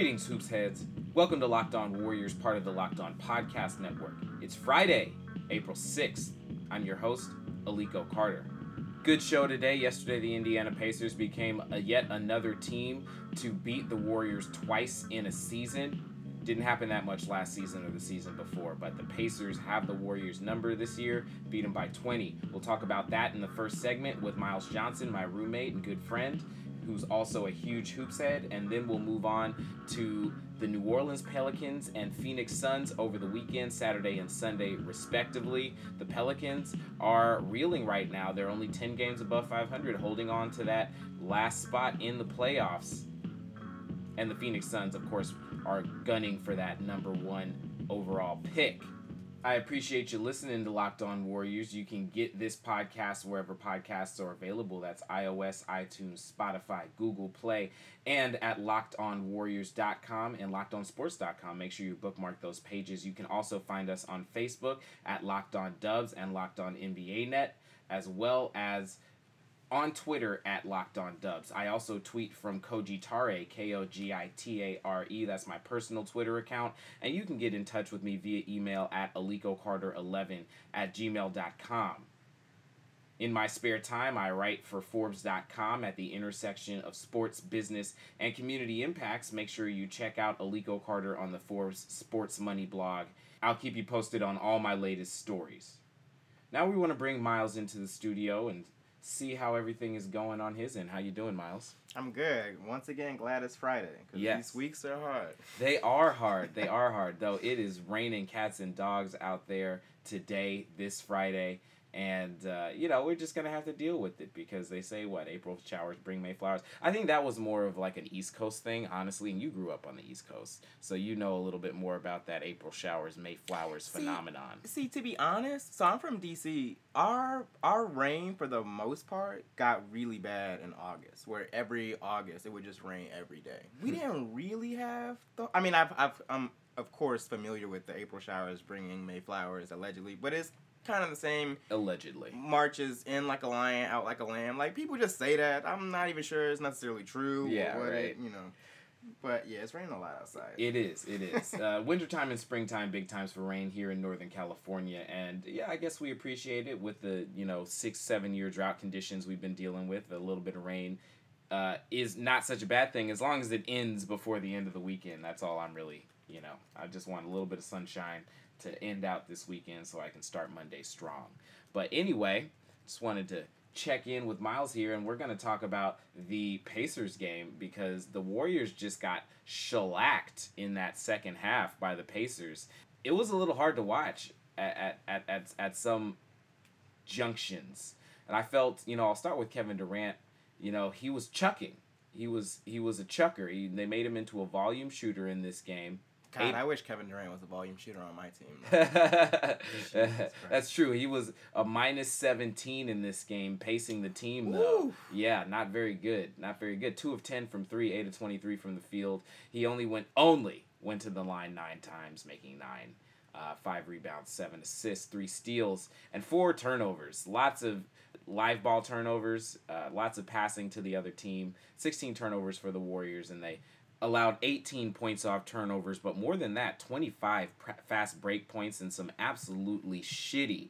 Greetings, Hoops Heads. Welcome to Locked On Warriors, part of the Locked On Podcast Network. It's Friday, April 6th. I'm your host, Aliko Carter. Good show today. Yesterday, the Indiana Pacers became a yet another team to beat the Warriors twice in a season. Didn't happen that much last season or the season before, but the Pacers have the Warriors' number this year, beat them by 20. We'll talk about that in the first segment with Miles Johnson, my roommate and good friend who's also a huge hoops head, and then we'll move on to the New Orleans Pelicans and Phoenix Suns over the weekend, Saturday and Sunday, respectively. The Pelicans are reeling right now. They're only 10 games above 500, holding on to that last spot in the playoffs. And the Phoenix Suns, of course, are gunning for that number one overall pick. I appreciate you listening to Locked On Warriors. You can get this podcast wherever podcasts are available. That's iOS, iTunes, Spotify, Google Play, and at lockedonwarriors.com and lockedonsports.com. Make sure you bookmark those pages. You can also find us on Facebook at Locked On Dubs and Locked On NBA Net, as well as on Twitter at Locked On Dubs. I also tweet from Koji Tare, K O G I T A R E. That's my personal Twitter account. And you can get in touch with me via email at alikocarter11 at gmail.com. In my spare time, I write for Forbes.com at the intersection of sports, business, and community impacts. Make sure you check out Aliko Carter on the Forbes Sports Money blog. I'll keep you posted on all my latest stories. Now we want to bring Miles into the studio and see how everything is going on his end. How you doing, Miles? I'm good. Once again, glad it's Friday. Cause Yes. These weeks are hard. They are hard. They are hard, though. It is raining cats and dogs out there today, this Friday. And, uh, you know, we're just to have to deal with it because they say, what, April showers bring May flowers. I think that was more of like an East Coast thing, honestly. And you grew up on the East Coast. So you know a little bit more about that April showers, May flowers See, phenomenon. See, to be honest, so I'm from DC. Our our rain for the most part got really bad in August, where every August it would just rain every day. We didn't really have. The, I mean, I've I've I'm of course familiar with the April showers bringing May flowers allegedly, but it's kind of the same Allegedly. marches in like a lion, out like a lamb. Like people just say that. I'm not even sure it's necessarily true. Yeah, what right. It, you know, but yeah, it's raining a lot outside. It is. It is. Uh, wintertime and springtime, big times for rain here in Northern California, and yeah, I guess we appreciate it with the you know six, seven year drought conditions we've been dealing with. A little bit of rain uh, is not such a bad thing as long as it ends before the end of the weekend. That's all I'm really, you know, I just want a little bit of sunshine to end out this weekend so I can start Monday strong. But anyway, just wanted to check in with Miles here, and we're going to talk about the Pacers game because the Warriors just got shellacked in that second half by the Pacers. It was a little hard to watch at, at, at, at, some junctions. And I felt, you know, I'll start with Kevin Durant. You know, he was chucking. He was he was a chucker. He, they made him into a volume shooter in this game. God, Eight- I wish Kevin Durant was a volume shooter on my team. That's true. He was a minus 17 in this game, pacing the team, though. Woo. Yeah, not very good. Not very good. 2 of 10 from 3, 8 of 23 from the field. He only went, only went to the line nine times, making nine. Uh, five rebounds, seven assists, three steals, and four turnovers. Lots of live ball turnovers, uh, lots of passing to the other team. 16 turnovers for the Warriors, and they allowed 18 points off turnovers, but more than that, 25 pr- fast break points and some absolutely shitty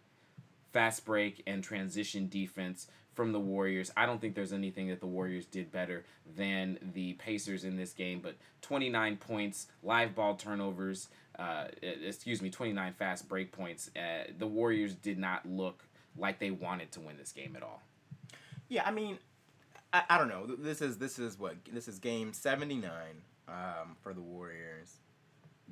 fast break and transition defense from the Warriors. I don't think there's anything that the Warriors did better than the Pacers in this game, but 29 points, live ball turnovers, uh, excuse me, 29 fast break points. Uh, the Warriors did not look like they wanted to win this game at all. Yeah, I mean, I, I don't know. This is this is what this is game seventy nine um, for the Warriors.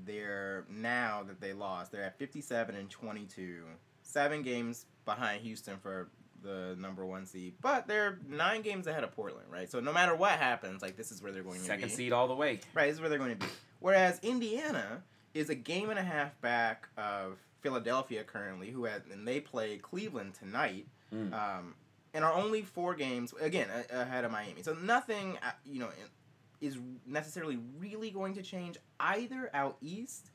They're now that they lost, they're at fifty seven and twenty two, seven games behind Houston for the number one seed, but they're nine games ahead of Portland, right? So no matter what happens, like this is where they're going to be. Second seed all the way. Right, this is where they're going to be. Whereas Indiana is a game and a half back of Philadelphia currently, who had and they play Cleveland tonight, Mm. um, and are only four games again ahead of Miami. So nothing, uh, you know, is necessarily really going to change either out east.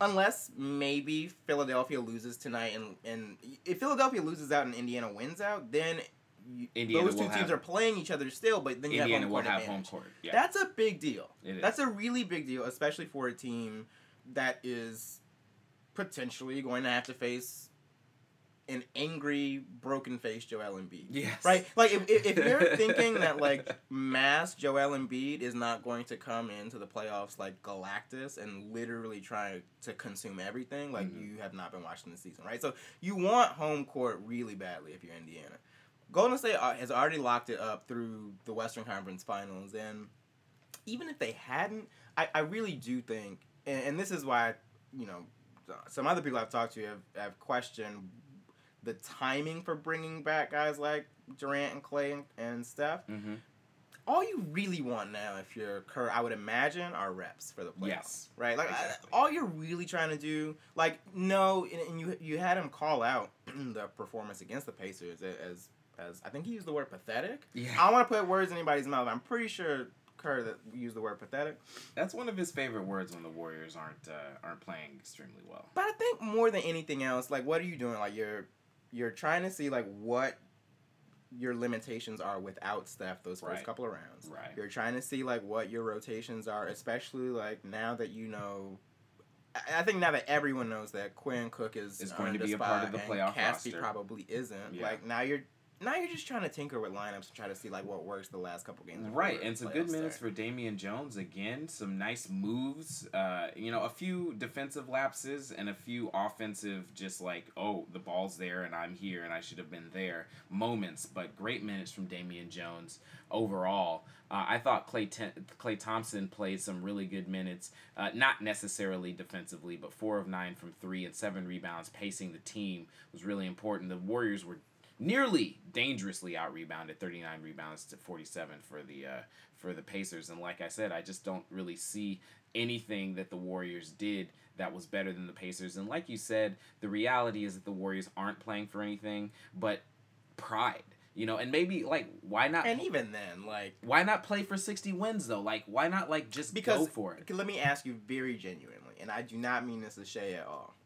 Unless maybe Philadelphia loses tonight, and, and if Philadelphia loses out and Indiana wins out, then you, those two teams have- are playing each other still. But then you Indiana have home will have advantage. home court. Yeah. That's a big deal. That's a really big deal, especially for a team that is potentially going to have to face an angry, broken faced Joel Embiid. Yes. Right? Like, if, if, if you're thinking that, like, mass Joel Embiid is not going to come into the playoffs like Galactus and literally try to consume everything, like, Mhm. you have not been watching the season, right? So, you want home court really badly if you're Indiana. Golden State uh, has already locked it up through the Western Conference Finals, and even if they hadn't, I, I really do think, and, and this is why, you know, some other people I've talked to have, have questioned the timing for bringing back guys like Durant and Klay and, and Steph. Mm-hmm. All you really want now, if you're Kerr, I would imagine, are reps for the playoffs. Yes. Right? Like, I- all you're really trying to do, like, no, and, and you you had him call out the performance against the Pacers as, as I think he used the word pathetic. Yeah. I don't want to put words in anybody's mouth. I'm pretty sure Kerr that used the word pathetic. That's one of his favorite words when the Warriors aren't uh, aren't playing extremely well. But I think more than anything else, like what are you doing? Like you're you're trying to see like what your limitations are without Steph those first Right. couple of rounds. Right. You're trying to see like what your rotations are, especially like now that you know. I- think now that everyone knows that Quinn Cook is Is going to be a part of the playoff Casspi roster. probably isn't. Yeah. Like now you're now you're just trying to tinker with lineups and try to see like what works the last couple games. Right, and some good minutes start. for Damian Jones again. Some nice moves. Uh, you know, a few defensive lapses and a few offensive, just like oh, the ball's there and I'm here and I should have been there moments. But great minutes from Damian Jones overall. Uh, I thought Klay Ten- Klay Thompson played some really good minutes. Uh, not necessarily defensively, but four of nine from three and seven rebounds, pacing the team was really important. The Warriors were nearly dangerously out rebounded 39 rebounds to 47 for the uh, for the Pacers. And like I said I just don't really see anything that the Warriors did that was better than the Pacers. And like you said the reality is that the Warriors aren't playing for anything but pride you know? And maybe like why not And even then, like why not play for 60 wins though? Like why not like just because go for it? let me ask you very genuinely, and I do not mean this as shade at all.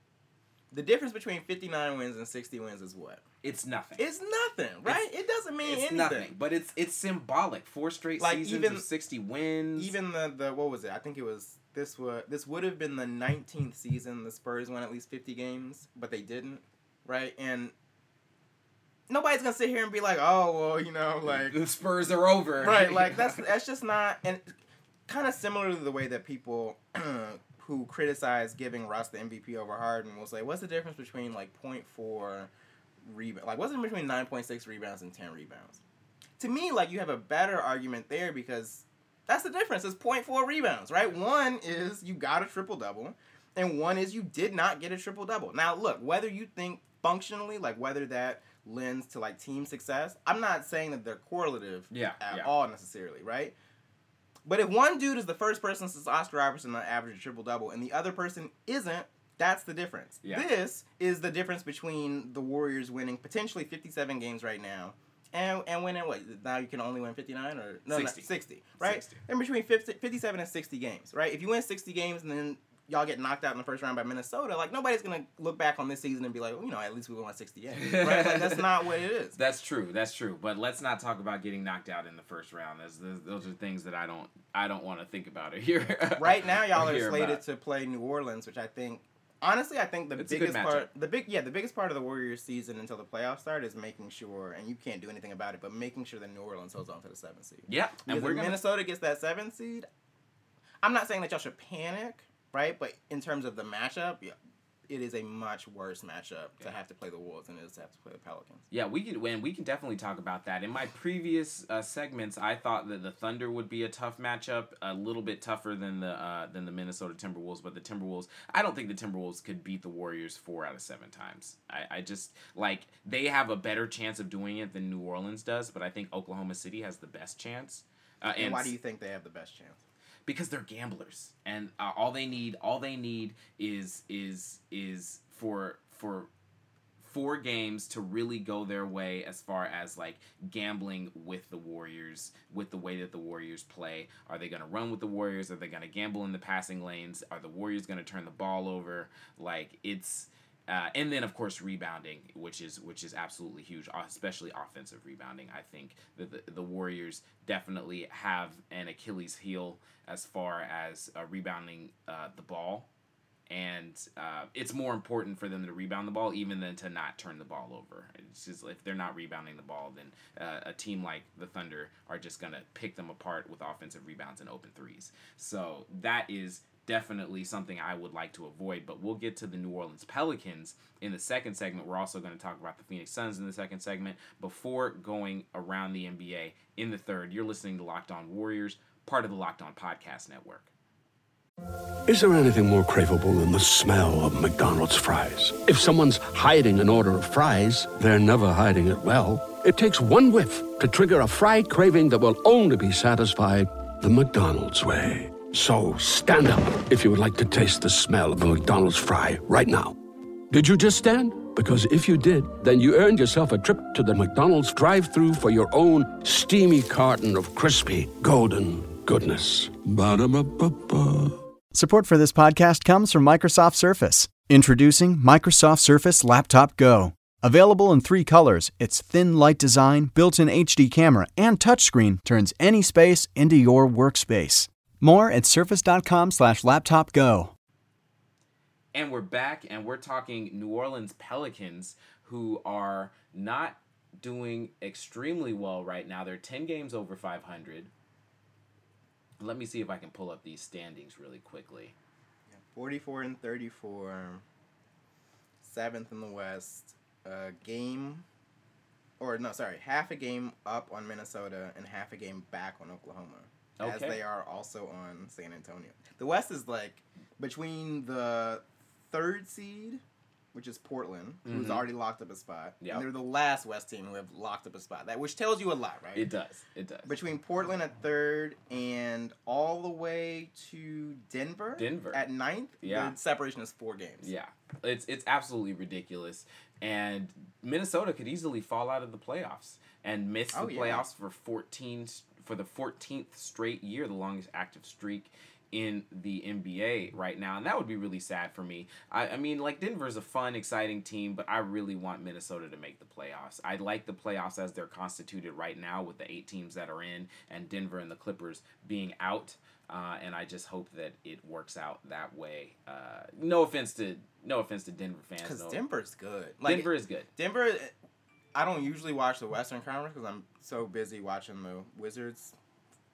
The difference between 59 wins and 60 wins is what? It's nothing It's nothing, right? it doesn't mean it's anything. nothing but it's it's symbolic four straight Like, seasons even- of 60 wins Even the the what was it? I think it was this was this would have been the 19th season the Spurs won at least 50 games, but they didn't, right? And nobody's gonna sit here and be like, oh well, you know, like the Spurs are over. right like that's that's just not and kind of similar to the way that people who criticize giving Russ the MVP over Harden will say what's the difference between like 0.4 rebound like what's difference between 9.6 rebounds and 10 rebounds to me like you have a better argument there because that's the difference it's 0.4 rebounds right one is you got a triple double and one is you did not get a triple double now look whether you think functionally like whether that lends to like team success i'm not saying that they're correlative Yeah, at yeah. all necessarily, right? But if one dude is the first person since Oscar Robertson to average a triple double and the other person isn't, that's the difference. Yeah. This is the difference between the Warriors winning potentially 57 games right now and and winning what? Now you can only win 59 or no, 60. Not 60, right? 60. In between 50, 57 and 60 games, right? If you win 60 games and then y'all get knocked out in the first round by Minnesota, like nobody's going to look back on this season and be like, well, you know, at least we won 60 games, right? Like that's not what it is. That's true. That's true. But let's not talk about getting knocked out in the first round. Those, those, those are things that I don't I don't want to think about or hear. right now y'all are slated about. to play New Orleans, which I think honestly I think the It's biggest part the big yeah, the biggest part of the Warriors season until the playoffs start is making sure and you can't do anything about it, but making sure that New Orleans holds on to the seventh seed. Yeah, Because and we're gonna. Minnesota gets that seventh seed, I'm not saying that y'all should panic, right? But in terms of the matchup, yeah, it is a much worse matchup to have to play the Wolves than it is to have to play the Pelicans. Yeah, we can when we can definitely talk about that. In my previous uh, segments, I thought that the Thunder would be a tough matchup, a little bit tougher than the uh, than the Minnesota Timberwolves. But the Timberwolves, I don't think the Timberwolves could beat the Warriors four out of seven times. I, I just like they have a better chance of doing it than New Orleans does, but I think Oklahoma City has the best chance. Uh, And why do you think they have the best chance? Because they're gamblers. And uh, all they need all they need is is is for for four games to really go their way as far as like gambling with the Warriors with the way that the Warriors play. Are they going to run with the Warriors? Are they going to gamble in the passing lanes? Are the Warriors going to turn the ball over? Like it's uh, and then of course rebounding, which is which is absolutely huge, uh, especially offensive rebounding. I think that the, the Warriors definitely have an Achilles heel as far as uh, rebounding uh, the ball, and uh, it's more important for them to rebound the ball even than to not turn the ball over. It's just if they're not rebounding the ball, then uh, a team like the Thunder are just gonna pick them apart with offensive rebounds and open threes. So that is definitely something I would like to avoid. But we'll get to the New Orleans Pelicans in the second segment. We're also going to talk about the Phoenix Suns in the second segment before going around the NBA in the third. You're listening to Locked On Warriors, part of the Locked On Podcast Network. Is there anything more craveable than the smell of McDonald's fries? If someone's hiding an order of fries, they're never hiding it well. It takes one whiff to trigger a fry craving that will only be satisfied the McDonald's way. So stand up if you would like to taste the smell of a McDonald's fry right now. Did you just stand? Because if you did, then you earned yourself a trip to the McDonald's drive thru for your own steamy carton of crispy, golden goodness. Ba-da-ba-ba-ba. Support for this podcast comes from Microsoft Surface. Introducing Microsoft Surface Laptop Go. Available in three colors, its thin, light design, built in HD camera, and touchscreen turns any space into your workspace. More at surface.com slash laptop go. And we're back, and we're talking New Orleans Pelicans, who are not doing extremely well right now. They're 10 games over 500. Let me see if I can pull up these standings really quickly. 44 and 34, seventh in the West, a game, or no, sorry, half a game up on Minnesota and half a game back on Oklahoma. As they are also on San Antonio. The West is like between the third seed, which is Portland, who's Mhm. already locked up a spot, Yep. and they're the last West team who have locked up a spot. That which tells you a lot, right? It does. It does. between Portland at third and all the way to Denver. Denver. at ninth. Yeah. the separation is four games. Yeah, it's it's absolutely ridiculous, and Minnesota could easily fall out of the playoffs and miss the Oh, yeah. playoffs for fourteen for the fourteenth straight year, the longest active streak in the NBA right now, and that would be really sad for me. I, I mean, like Denver's a fun, exciting team, but I really want Minnesota to make the playoffs. I like the playoffs as they're constituted right now with the eight teams that are in, and Denver and the Clippers being out. Uh, and I just hope that it works out that way. Uh, no offense to no offense to Denver fans. because no. Denver's good. Like, Denver is good. Denver. I don't usually watch the Western Conference because I'm so busy watching the Wizards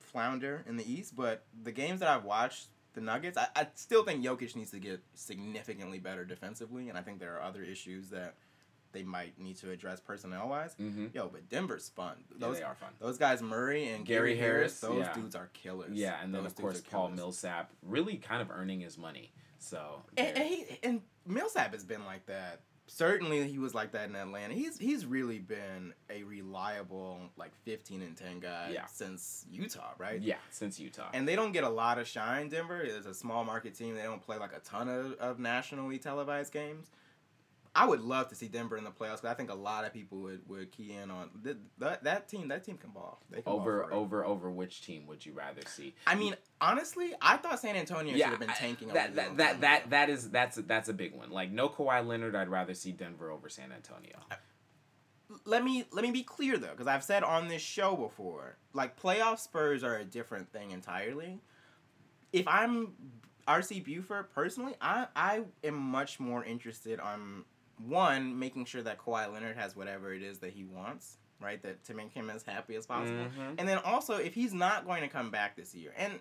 flounder in the East. But the games that I've watched, the Nuggets, I, I still think Jokic needs to get significantly better defensively, and I think there are other issues that they might need to address personnel wise. Mhm. Yo, but Denver's fun. Yeah, Those they are fun. Those guys, Murray and Gary Gary, Harris, Harris, those yeah. dudes are killers. Yeah, and then Those of course Paul. Millsap really kind of earning his money. So And, and, he, and Millsap has been like that. Certainly, he was like that in Atlanta. He's he's really been a reliable like fifteen and ten guy Yeah. since Utah, right? yeah, since Utah. And they don't get a lot of shine. Denver is a small market team. They don't play like a ton of, of nationally televised games. I would love to see Denver in the playoffs. 'cause I think a lot of people would, would key in on th- that. That team. That team can ball. They can ball over for over over which team would you rather see? I mean, honestly, I thought San Antonio should have been tanking. a that that that that, that is that's that's a big one. Like no Kawhi Leonard, I'd rather see Denver over San Antonio. let me let me be clear though, because I've said on this show before, like playoff Spurs are a different thing entirely. If I'm RC Buford personally, I I am much more interested on one making sure that Kawhi Leonard has whatever it is that he wants, right? That to make him as happy as possible, Mhm. and then also if he's not going to come back this year, and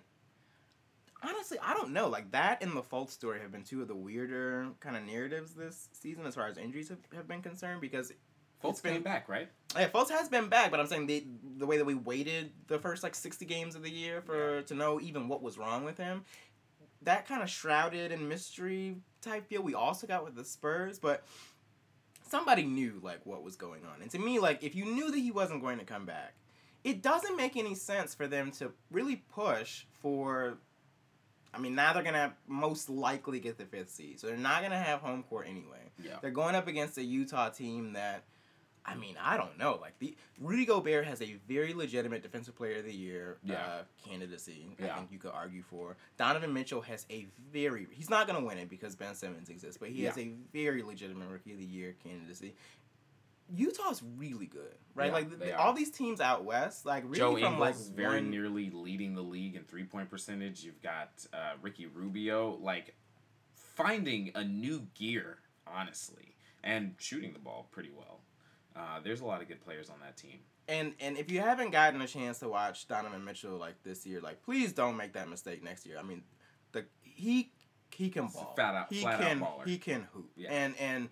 honestly, I don't know. Like that and the Fultz story have been two of the weirder kind of narratives this season as far as injuries have, have been concerned because Fultz been- came back, right? yeah, Fultz has been back, but I'm saying the the way that we waited the first like 60 games of the year for to know even what was wrong with him, that kind of shrouded in mystery type feel we also got with the Spurs, but somebody knew like what was going on. And to me, like if you knew that he wasn't going to come back, it doesn't make any sense for them to really push for. I mean, now they're gonna most likely get the fifth seed, so they're not gonna have home court anyway. Yeah. They're going up against a Utah team that, I mean, I don't know. Like the Rudy Gobert has a very legitimate Defensive Player of the Year Yeah. uh, candidacy. I think you could argue for. Donovan Mitchell has a very. He's not gonna win it because Ben Simmons exists, but he has a very legitimate Rookie of the Year candidacy. Utah's really good, right? Yeah, like the, all these teams out west, like really Joe from like Ingles is very one- nearly leading the league in three point percentage. You've got uh, Ricky Rubio, like finding a new gear, honestly, and shooting the ball pretty well. Uh, there's a lot of good players on that team. And and if you haven't gotten a chance to watch Donovan Mitchell like this year, like please don't make that mistake next year. I mean, the he he can ball. fat out- he flat out can baller. he can hoop. Yeah. And and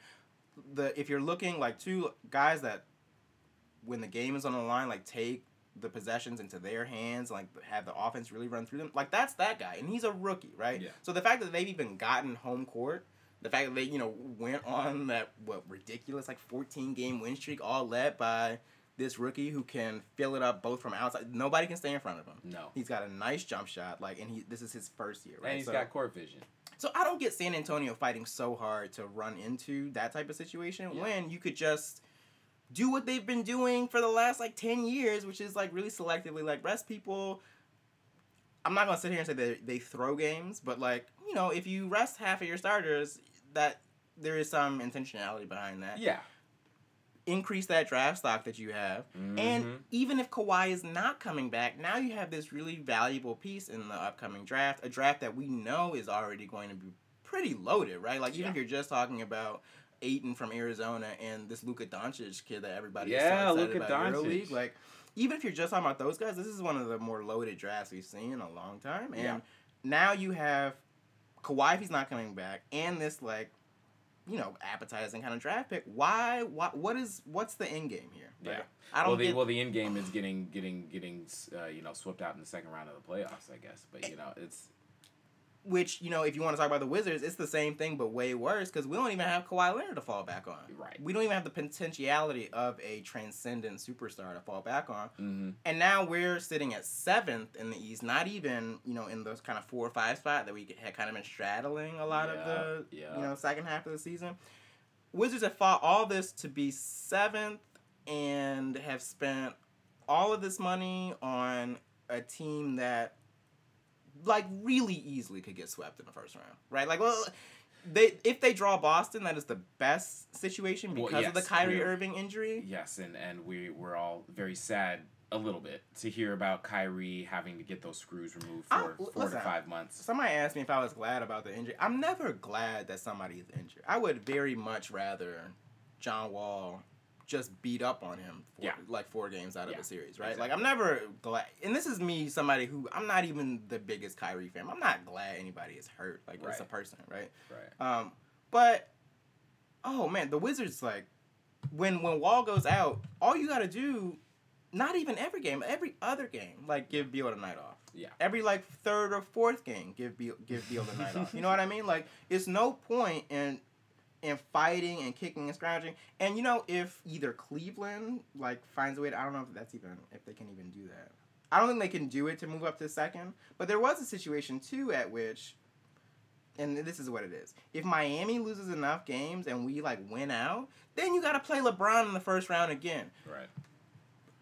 the if you're looking like two guys that when the game is on the line, like take the possessions into their hands, like have the offense really run through them. Like that's that guy, and he's a rookie, right? Yeah. So the fact that they've even gotten home court, the fact that they you know went on that what ridiculous like 14 game win streak, all led by this rookie who can fill it up both from outside. Nobody can stay in front of him. No. He's got a nice jump shot, like, and he this is his first year, right? And he's So- got court vision. so I don't get San Antonio fighting so hard to run into that type of situation Yeah. when you could just do what they've been doing for the last like 10 years, which is like really selectively like rest people. I'm not going to sit here and say that they throw games, but like, you know, if you rest half of your starters, that there is some intentionality behind that. Yeah. Increase that draft stock that you have. And Mhm. even if Kawhi is not coming back, now you have this really valuable piece in the upcoming draft, a draft that we know is already going to be pretty loaded, right? Like even Yeah. if you're just talking about Ayton from Arizona and this Luka Doncic kid that everybody Yeah, is so excited Luka about in Doncic. EuroLeague, like even if you're just talking about those guys, this is one of the more loaded drafts we've seen in a long time. And Yeah. now you have Kawhi if he's not coming back, and this like, you know, appetizing kind of draft pick. Why? What? What is? What's the end game here? Yeah. I don't well, the get. well the end game is getting getting getting uh, you know swept out in the second round of the playoffs, I guess. But you know it's which you know, if you want to talk about the Wizards, it's the same thing but way worse because we don't even have Kawhi Leonard to fall back on. Right. We don't even have the potentiality of a transcendent superstar to fall back on. mm-hmm. And now we're sitting at seventh in the East, not even you know in those kind of four or five spot that we had kind of been straddling a lot of the Yeah, yeah. you know second half of the season. Wizards have fought all this to be seventh and have spent all of this money on a team that like really easily could get swept in the first round, right? Like, well, they if they draw Boston, that is the best situation Well, because of the yes, Kyrie Irving injury. yes, and and we we're all very sad a little bit to hear about Kyrie having to get those screws removed for l- four listen, to five months. Somebody asked me if I was glad about the injury. I'm never glad that somebody is injured. I would very much rather John Wall just beat up on him for Yeah. like four games out of Yeah, a series, right? exactly. Like I'm never glad. And this is me, somebody who I'm not even the biggest Kyrie fan. I'm not glad anybody is hurt, like as a person, right? Right. Um, but oh man, the Wizards like when when Wall goes out, all you gotta do, not even every game, every other game, like give Beal the night off. Yeah. Every like third or fourth game, give Beal give Beal the night off. You know what I mean? Like it's no point in in fighting and kicking and scrounging. And you know if either Cleveland like finds a way to, I don't know if that's even if they can even do that. I don't think they can do it to move up to second. But there was a situation too at which and this is what it is. If Miami loses enough games and we like win out, then you got to play LeBron in the first round again. Right.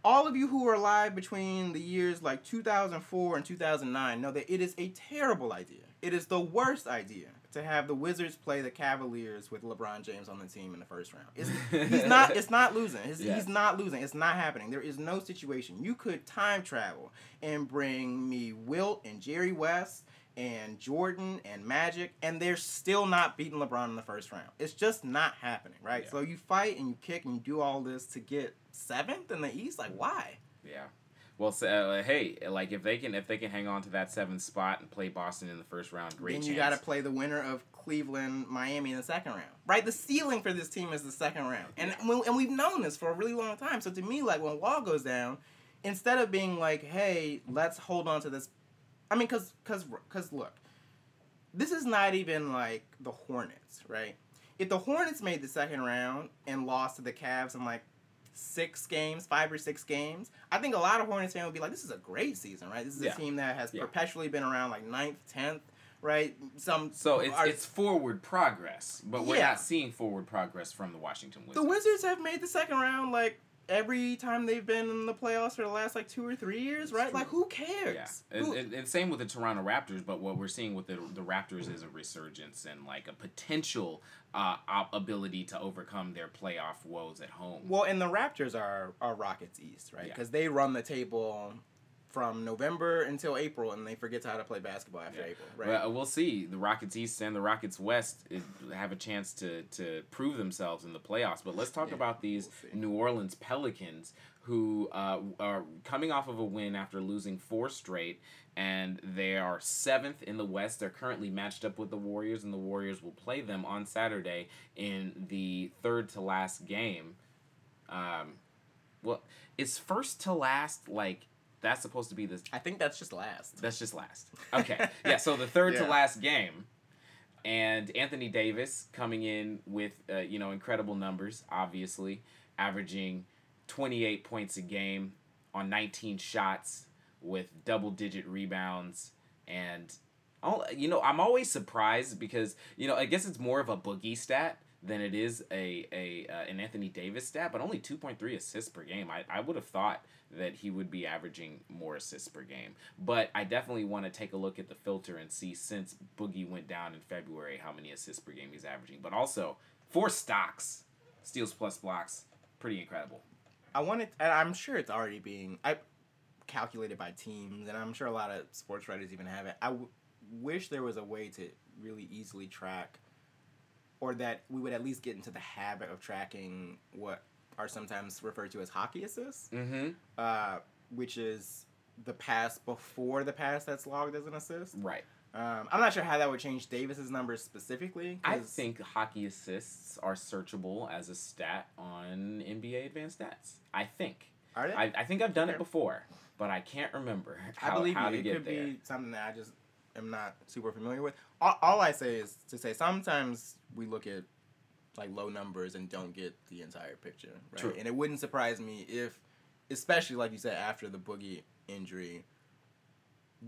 All of you who were alive between the years like 2004 and 2009 know that it is a terrible idea. It is the worst idea to have the Wizards play the Cavaliers with LeBron James on the team in the first round. It's, he's not. It's not losing. He's, Yeah. he's not losing. It's not happening. There is no situation. You could time travel and bring me Wilt and Jerry West and Jordan and Magic, and they're still not beating LeBron in the first round. It's just not happening, right? Yeah. So you fight and you kick and you do all this to get seventh in the East. Like why? Yeah. Well, so, uh, hey, like if they can if they can hang on to that seventh spot and play Boston in the first round, great. then you got to play the winner of Cleveland, Miami in the second round, right? The ceiling for this team is the second round, and we, and we've known this for a really long time. So to me, like when Wall goes down, instead of being like, "Hey, let's hold on to this," I mean, cause cause cause look, this is not even like the Hornets, right? If the Hornets made the second round and lost to the Cavs in like six games, five or six games, I think a lot of Hornets fans would be like, "This is a great season, right? This is Yeah. a team that has Yeah. perpetually been around like ninth, tenth, right? Some So it's are- it's forward progress, but we're Yeah. not seeing forward progress from the Washington Wizards. the Wizards have made the second round like every time they've been in the playoffs for the last like two or three years, right? Like who cares? Yeah, and, Who- and, and same with the Toronto Raptors. But what we're seeing with the the Raptors is a resurgence and like a potential uh, ability to overcome their playoff woes at home. Well, and the Raptors are are Rockets East, right? Yeah. Because they run the table from November until April, and they forget how to play basketball after April, right? Well, we'll see. The Rockets East and the Rockets West have a chance to to prove themselves in the playoffs. But let's talk Yeah, about these we'll. New Orleans Pelicans, who uh, are coming off of a win after losing four straight, and they are seventh in the West. They're currently matched up with the Warriors, and the Warriors will play them on Saturday in the third to last game. Um, well, is first to last like that's supposed to be this? I think that's just last. that's just last. Okay. yeah, so the third to last game. And Anthony Davis coming in with, uh, you know, incredible numbers, obviously, averaging 28 points a game on 19 shots with double digit rebounds. And, all, you know, I'm always surprised because, you know, I guess it's more of a boogie stat than it is a, a uh, an Anthony Davis stat, but only 2.3 assists per game. I, I would have thought that he would be averaging more assists per game. But I definitely want to take a look at the filter and see since Boogie went down in February how many assists per game he's averaging. But also four stocks, steals plus blocks, pretty incredible. I wanted, and I'm sure it's already being I calculated by teams, and I'm sure a lot of sports writers even have it. I w- wish there was a way to really easily track, or that we would at least get into the habit of tracking what are sometimes referred to as hockey assists, Mm-hmm. uh, which is the pass before the pass that's logged as an assist. Right. Um, I'm not sure how that would change Davis's numbers specifically. I think hockey assists are searchable as a stat on NBA Advanced Stats. I think. Are they? I, I think I've done it before, but I can't remember how, I believe how you. to It get could there. be something that I just am not super familiar with. All, all I say is to say sometimes we look at like low numbers and don't get the entire picture, right? True. And it wouldn't surprise me if, especially like you said after the boogie injury,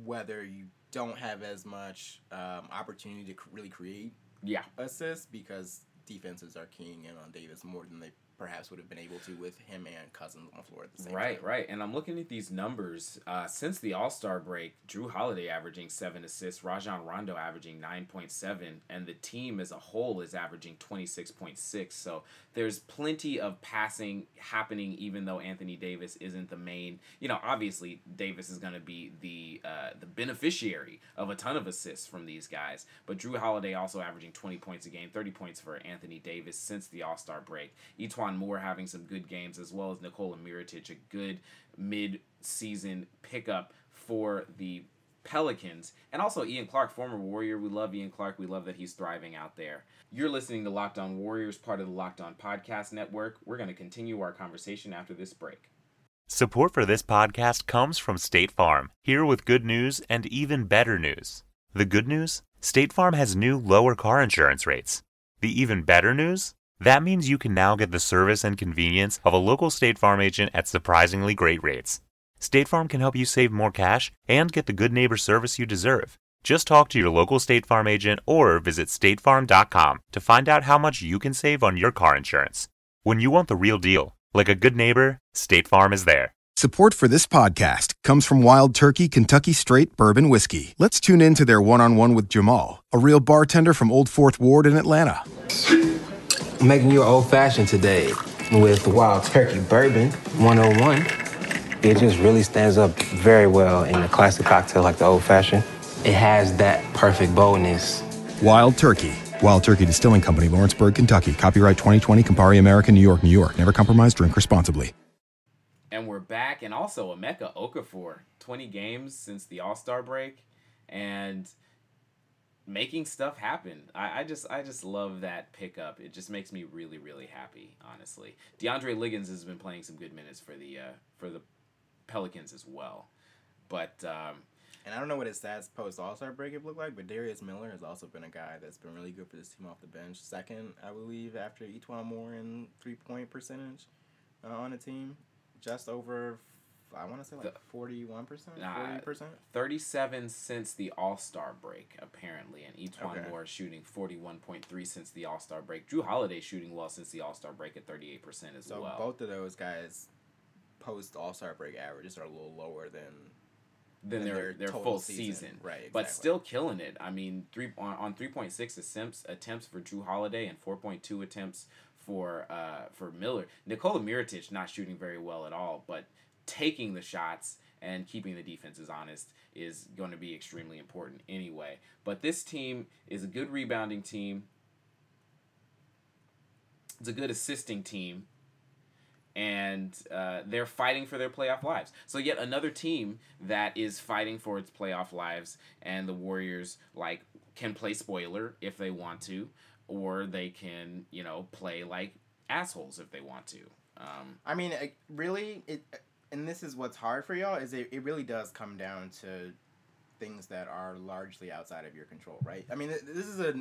whether you don't have as much um, opportunity to really create Yeah. assists because defenses are keying in on Davis more than they perhaps would have been able to with him and Cousins on the floor at the same Right, time. right. right. And I'm looking at these numbers. Uh, since the All Star break, Jrue Holiday averaging seven assists, Rajon Rondo averaging 9.7, and the team as a whole is averaging 26.6. So there's plenty of passing happening, even though Anthony Davis isn't the main. You know, obviously, Davis is going to be the, uh, the beneficiary of a ton of assists from these guys. But Jrue Holiday also averaging 20 points a game, 30 points for Anthony Davis since the All Star break. E'Twaun Moore having some good games, as well as Nikola Mirotic, a good mid season pickup for the Pelicans. And also Ian Clark, former Warrior. We love Ian Clark. We love that he's thriving out there. You're listening to Locked On Warriors, part of the Locked On Podcast Network. We're going to continue our conversation after this break. Support for this podcast comes from State Farm, here with good news and even better news. The good news? State Farm has new lower car insurance rates. The even better news? That means you can now get the service and convenience of a local State Farm agent at surprisingly great rates. State Farm can help you save more cash and get the good neighbor service you deserve. Just talk to your local State Farm agent or visit statefarm.com to find out how much you can save on your car insurance. When you want the real deal, like a good neighbor, State Farm is there. Support for this podcast comes from Wild Turkey Kentucky Straight Bourbon Whiskey. Let's tune in to their one on one with Jamal, a real bartender from Old Fourth Ward in Atlanta. Making you an old fashioned today with Wild Turkey Bourbon 101. It just really stands up very well in a classic cocktail like the old fashioned. It has that perfect boldness. Wild Turkey. Wild Turkey Distilling Company, Lawrenceburg, Kentucky. Copyright 2020, Campari America, New York, New York. Never compromise, drink responsibly. And we're back, and also Emeka Okafor, twenty games since the All Star break, and making stuff happen. I, I just I just love that pickup. It just makes me really really happy, honestly. DeAndre Liggins has been playing some good minutes for the uh, for the Pelicans as well, but. Um, and I don't know what his stats post All Star break have looked like, but Darius Miller has also been a guy that's been really good for this team off the bench. Second, I believe, after E'Twaun Moore in three point percentage uh, on the team, just over. I want to say like forty one percent, forty percent, thirty seven since the All Star break apparently, and E'Twaun okay. Moore shooting forty one point three since the All Star break. Jrue Holiday shooting well since the All Star break at thirty eight percent as so well. So both of those guys, post All Star break averages are a little lower than than their their, their full season, season. right? Exactly. But still killing it. I mean, three on, on three point six attempts attempts for Jrue Holiday and four point two attempts for uh for Miller. Nikola Mirotic not shooting very well at all, but taking the shots and keeping the defenses honest is going to be extremely important anyway. But this team is a good rebounding team. It's a good assisting team and uh, they're fighting for their playoff lives. So yet another team that is fighting for its playoff lives, and the Warriors like can play spoiler if they want to, or they can you know play like assholes if they want to. Um, I mean, really, it and this is what's hard for y'all is it, it really does come down to things that are largely outside of your control, right? I mean, this is a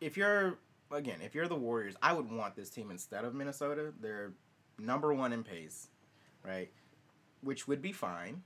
if you're again if you're the Warriors, I would want this team instead of Minnesota. They're number one in pace, right? Which would be fine,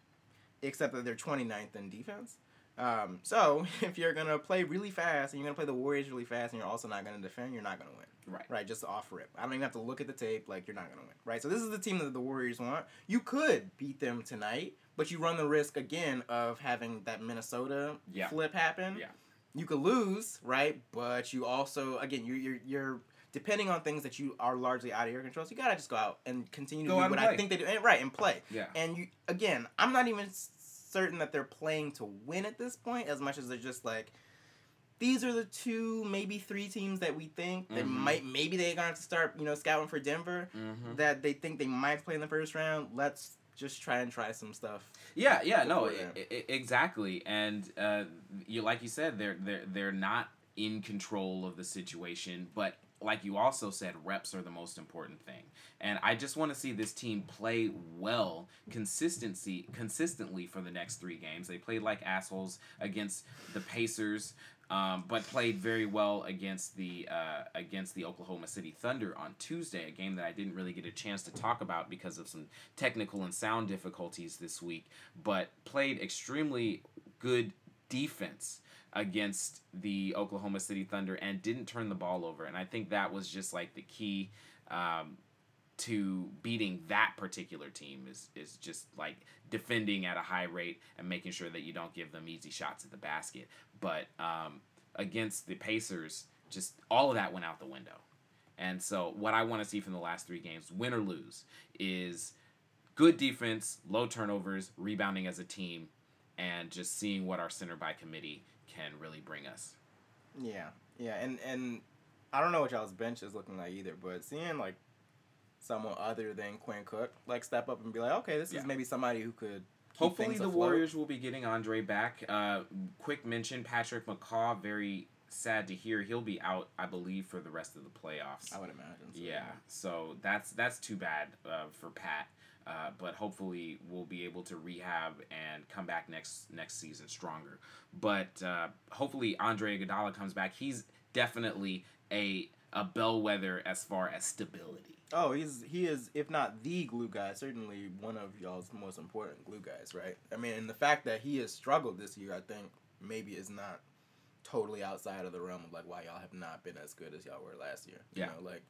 except that they're 29th in defense. Um, so if you're gonna play really fast and you're gonna play the Warriors really fast and you're also not gonna defend, you're not gonna win. Right. Right. Just off rip. I don't even have to look at the tape. Like you're not gonna win. Right. So this is the team that the Warriors want. You could beat them tonight, but you run the risk again of having that Minnesota yeah. flip happen. Yeah. You could lose, right? But you also again you're you're you're depending on things that you are largely out of your control. So you gotta just go out and continue to go do what. I think they do, and, right? And play. Yeah. And you again, I'm not even certain that they're playing to win at this point, as much as they're just like. These are the two, maybe three teams that we think that Mhm. might, maybe they're gonna have to start, you know, scouting for Denver. Mhm. That they think they might play in the first round. Let's just try and try some stuff. Yeah, yeah, no. I- I- exactly. And uh, you, like you said, they're they're they're not in control of the situation, but like you also said, reps are the most important thing. And I just want to see this team play well, consistency consistently for the next three games. They played like assholes against the Pacers, um, but played very well against the uh, against the Oklahoma City Thunder on Tuesday, a game that I didn't really get a chance to talk about because of some technical and sound difficulties this week. But played extremely good defense against the Oklahoma City Thunder and didn't turn the ball over. And I think that was just like the key um, to beating that particular team is is just like defending at a high rate and making sure that you don't give them easy shots at the basket. But um, against the Pacers, just all of that went out the window. And so what I want to see from the last three games, win or lose, is good defense, low turnovers, rebounding as a team, and just seeing what our center by committee can really bring us. Yeah, yeah, and and I don't know what y'all's bench is looking like either, but seeing like someone other than Quinn Cook like step up and be like, okay, this Yeah. is maybe somebody who could. keep Hopefully, the afloat. Warriors will be getting Andre back. Uh, quick mention: Patrick McCaw. Very sad to hear he'll be out. I believe for the rest of the playoffs. I would imagine. So, Yeah, so that's that's too bad uh, for Pat. Uh, but hopefully we'll be able to rehab and come back next next season stronger. But uh, hopefully Andre Iguodala comes back. He's definitely a a bellwether as far as stability. Oh, he's he is if not the glue guy, certainly one of y'all's most important glue guys, right? I mean, and the fact that he has struggled this year, I think maybe is not totally outside of the realm of like why y'all have not been as good as y'all were last year. You Yeah. know, like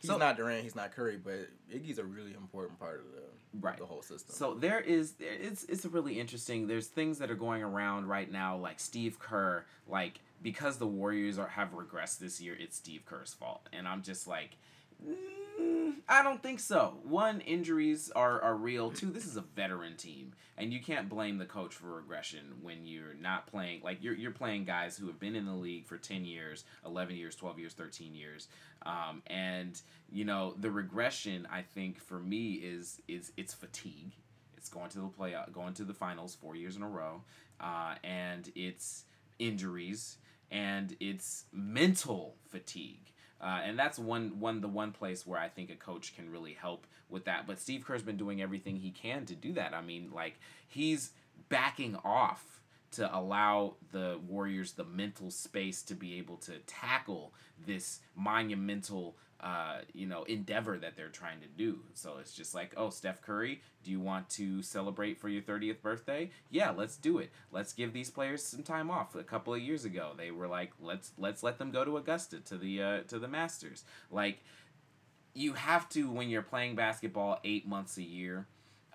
he's So- not Durant, he's not Curry, but Iggy's a really important part of the Right. the whole system. So there is it's it's really interesting. There's things that are going around right now, like Steve Kerr, like because the Warriors are have regressed this year, it's Steve Kerr's fault, and I'm just like, I don't think so. One, injuries are, are real. Two, this is a veteran team, and you can't blame the coach for regression when you're not playing. Like you're you're playing guys who have been in the league for ten years, eleven years, twelve years, thirteen years, um, and you know the regression. I think for me is is it's fatigue. It's going to the play, going to the finals four years in a row, uh, and it's injuries and it's mental fatigue. Uh, and that's one one the one place where I think a coach can really help with that. But Steve Kerr's been doing everything he can to do that. I mean, like he's backing off to allow the Warriors the mental space to be able to tackle this monumental uh, you know, endeavor that they're trying to do. So it's just like, oh, Steph Curry, do you want to celebrate for your 30th birthday? Yeah, let's do it. Let's give these players some time off. A couple of years ago, they were like, let's let's let them go to Augusta to the uh, to the Masters. Like you have to when you're playing basketball 8 months a year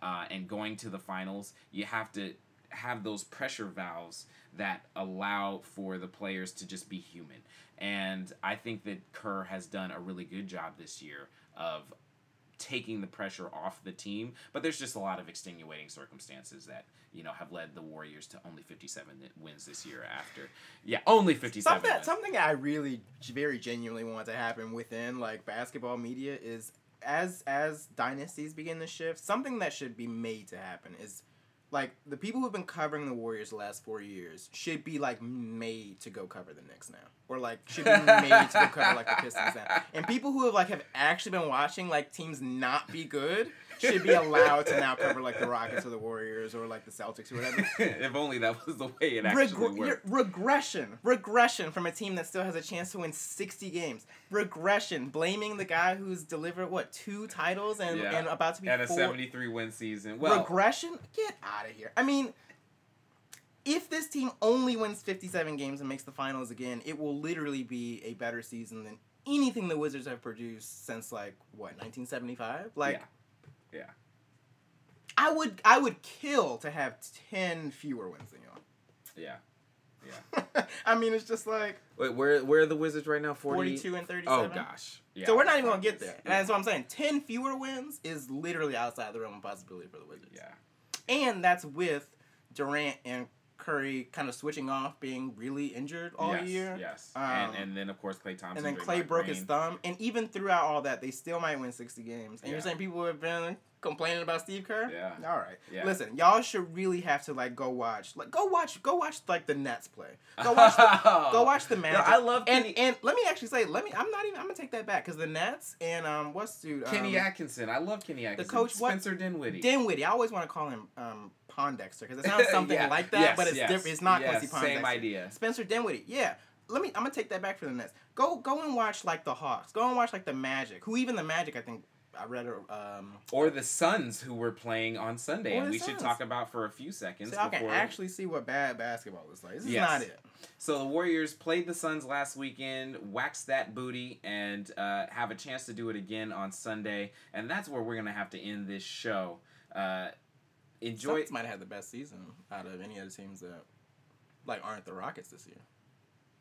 uh, and going to the finals, you have to have those pressure valves that allow for the players to just be human. And I think that Kerr has done a really good job this year of taking the pressure off the team. But there's just a lot of extenuating circumstances that you know have led the Warriors to only 57 wins this year. After yeah, only 57. Something wins. something I really very genuinely want to happen within like basketball media is as as dynasties begin to shift, something that should be made to happen is like the people who've been covering the Warriors the last four years should be like made to go cover the Knicks now, or like should be made to go cover like the Pistons now. And people who have like have actually been watching like teams not be good should be allowed to now cover like the Rockets or the Warriors or like the Celtics or whatever. if only that was the way it actually Regre- worked. regression, regression from a team that still has a chance to win sixty games. Regression, blaming the guy who's delivered what two titles and, Yeah. and about to be and a 73 win season. Well, regression. Get out of here. I mean, if this team only wins fifty-seven games and makes the finals again, it will literally be a better season than anything the Wizards have produced since like what nineteen seventy-five. Like. yeah, yeah. I would I would kill to have ten fewer wins than y'all. Yeah. Yeah. I mean, it's just like Wait, where where are the Wizards right now? 40? 42 and 37. Oh gosh. Yeah, so we're not even gonna get there. And that's what I'm saying. Ten fewer wins is literally outside the realm of possibility for the Wizards. Yeah. And that's with Durant and Curry kind of switching off, being really injured all yes, year. Yes. Um, and and then of course Klay Thompson. and then Klay broke his thumb. And even throughout all that, they still might win 60 games. And Yeah. you're saying people have been complaining about Steve Kerr? Yeah. All right. Yeah. Listen, y'all should really have to like go watch, like go watch, go watch like the Nets play. Go watch, the, go watch the Magic. I love and Kenny- and let me actually say, let me. I'm not even. I'm gonna take that back because the Nets and um, what's dude? Kenny um, Atkinson. I love Kenny Atkinson. The coach, what- Spencer Dinwiddie. Dinwiddie. I always want to call him um, Pondexter because it sounds something Yeah. like that, Yes, but it's yes, different. It's not yes, Quincy Pondexter. same idea. Spencer Dinwiddie. Yeah. Let me. I'm gonna take that back for the Nets. Go go and watch like the Hawks. Go and watch like the Magic. Who even the Magic? I think I read. Um, or the Suns who were playing on Sunday, and we should talk about for a few seconds. so I can actually see what bad basketball is like. This is not it. So the Warriors played the Suns last weekend, waxed that booty, and uh, have a chance to do it again on Sunday. And that's where we're gonna have to end this show. Uh, enjoy. Suns might have had the best season out of any other teams that like aren't the Rockets this year.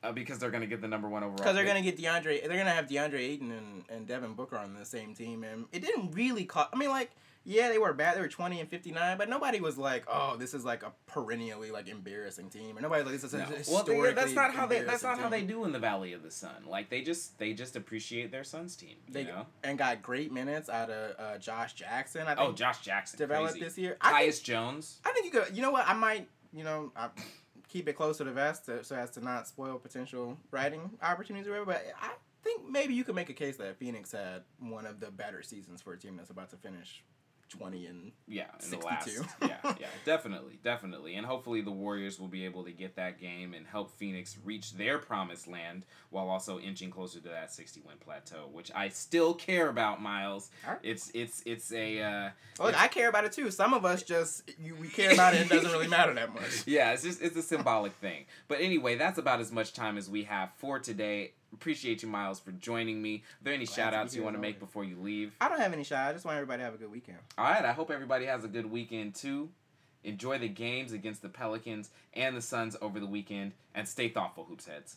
uh, because they're gonna get the number one overall. Because they're gonna get DeAndre, they're gonna have DeAndre Ayton and, and Devin Booker on the same team, and it didn't really cost. I mean, like, yeah, they were bad. They were twenty and fifty nine, but nobody was like, oh, this is like a perennially like embarrassing team, or nobody was like this is a No. Well, they, that's not how they. That's not how they do in the Valley of the Sun. Like they just they just appreciate their Suns team. You They know. and got great minutes out of uh, Josh Jackson. I think Oh, Josh Jackson. developed crazy. this year. I Tyus think, Jones. I think you could. You know what? I might. You know, I, keep it close to the vest to, so as to not spoil potential writing opportunities or whatever. But I think maybe you could make a case that Phoenix had one of the better seasons for a team that's about to finish twenty and Yeah, in the 62. last. yeah, yeah, definitely, definitely, and hopefully the Warriors will be able to get that game and help Phoenix reach their promised land while also inching closer to that sixty-win plateau, which I still care about, Miles. Alright. It's it's it's a. Uh, Look, I care about it too. Some of us just you, we care about it and it doesn't really matter that much. yeah, it's just it's a symbolic thing. But anyway, that's about as much time as we have for today. Appreciate you, Miles, for joining me. Are there any Glad shout outs you want to make before you leave? I don't have any shot. I just want everybody to have a good weekend. All right, I hope everybody has a good weekend too. Enjoy the games against the Pelicans and the Suns over the weekend, and stay thoughtful, hoops heads.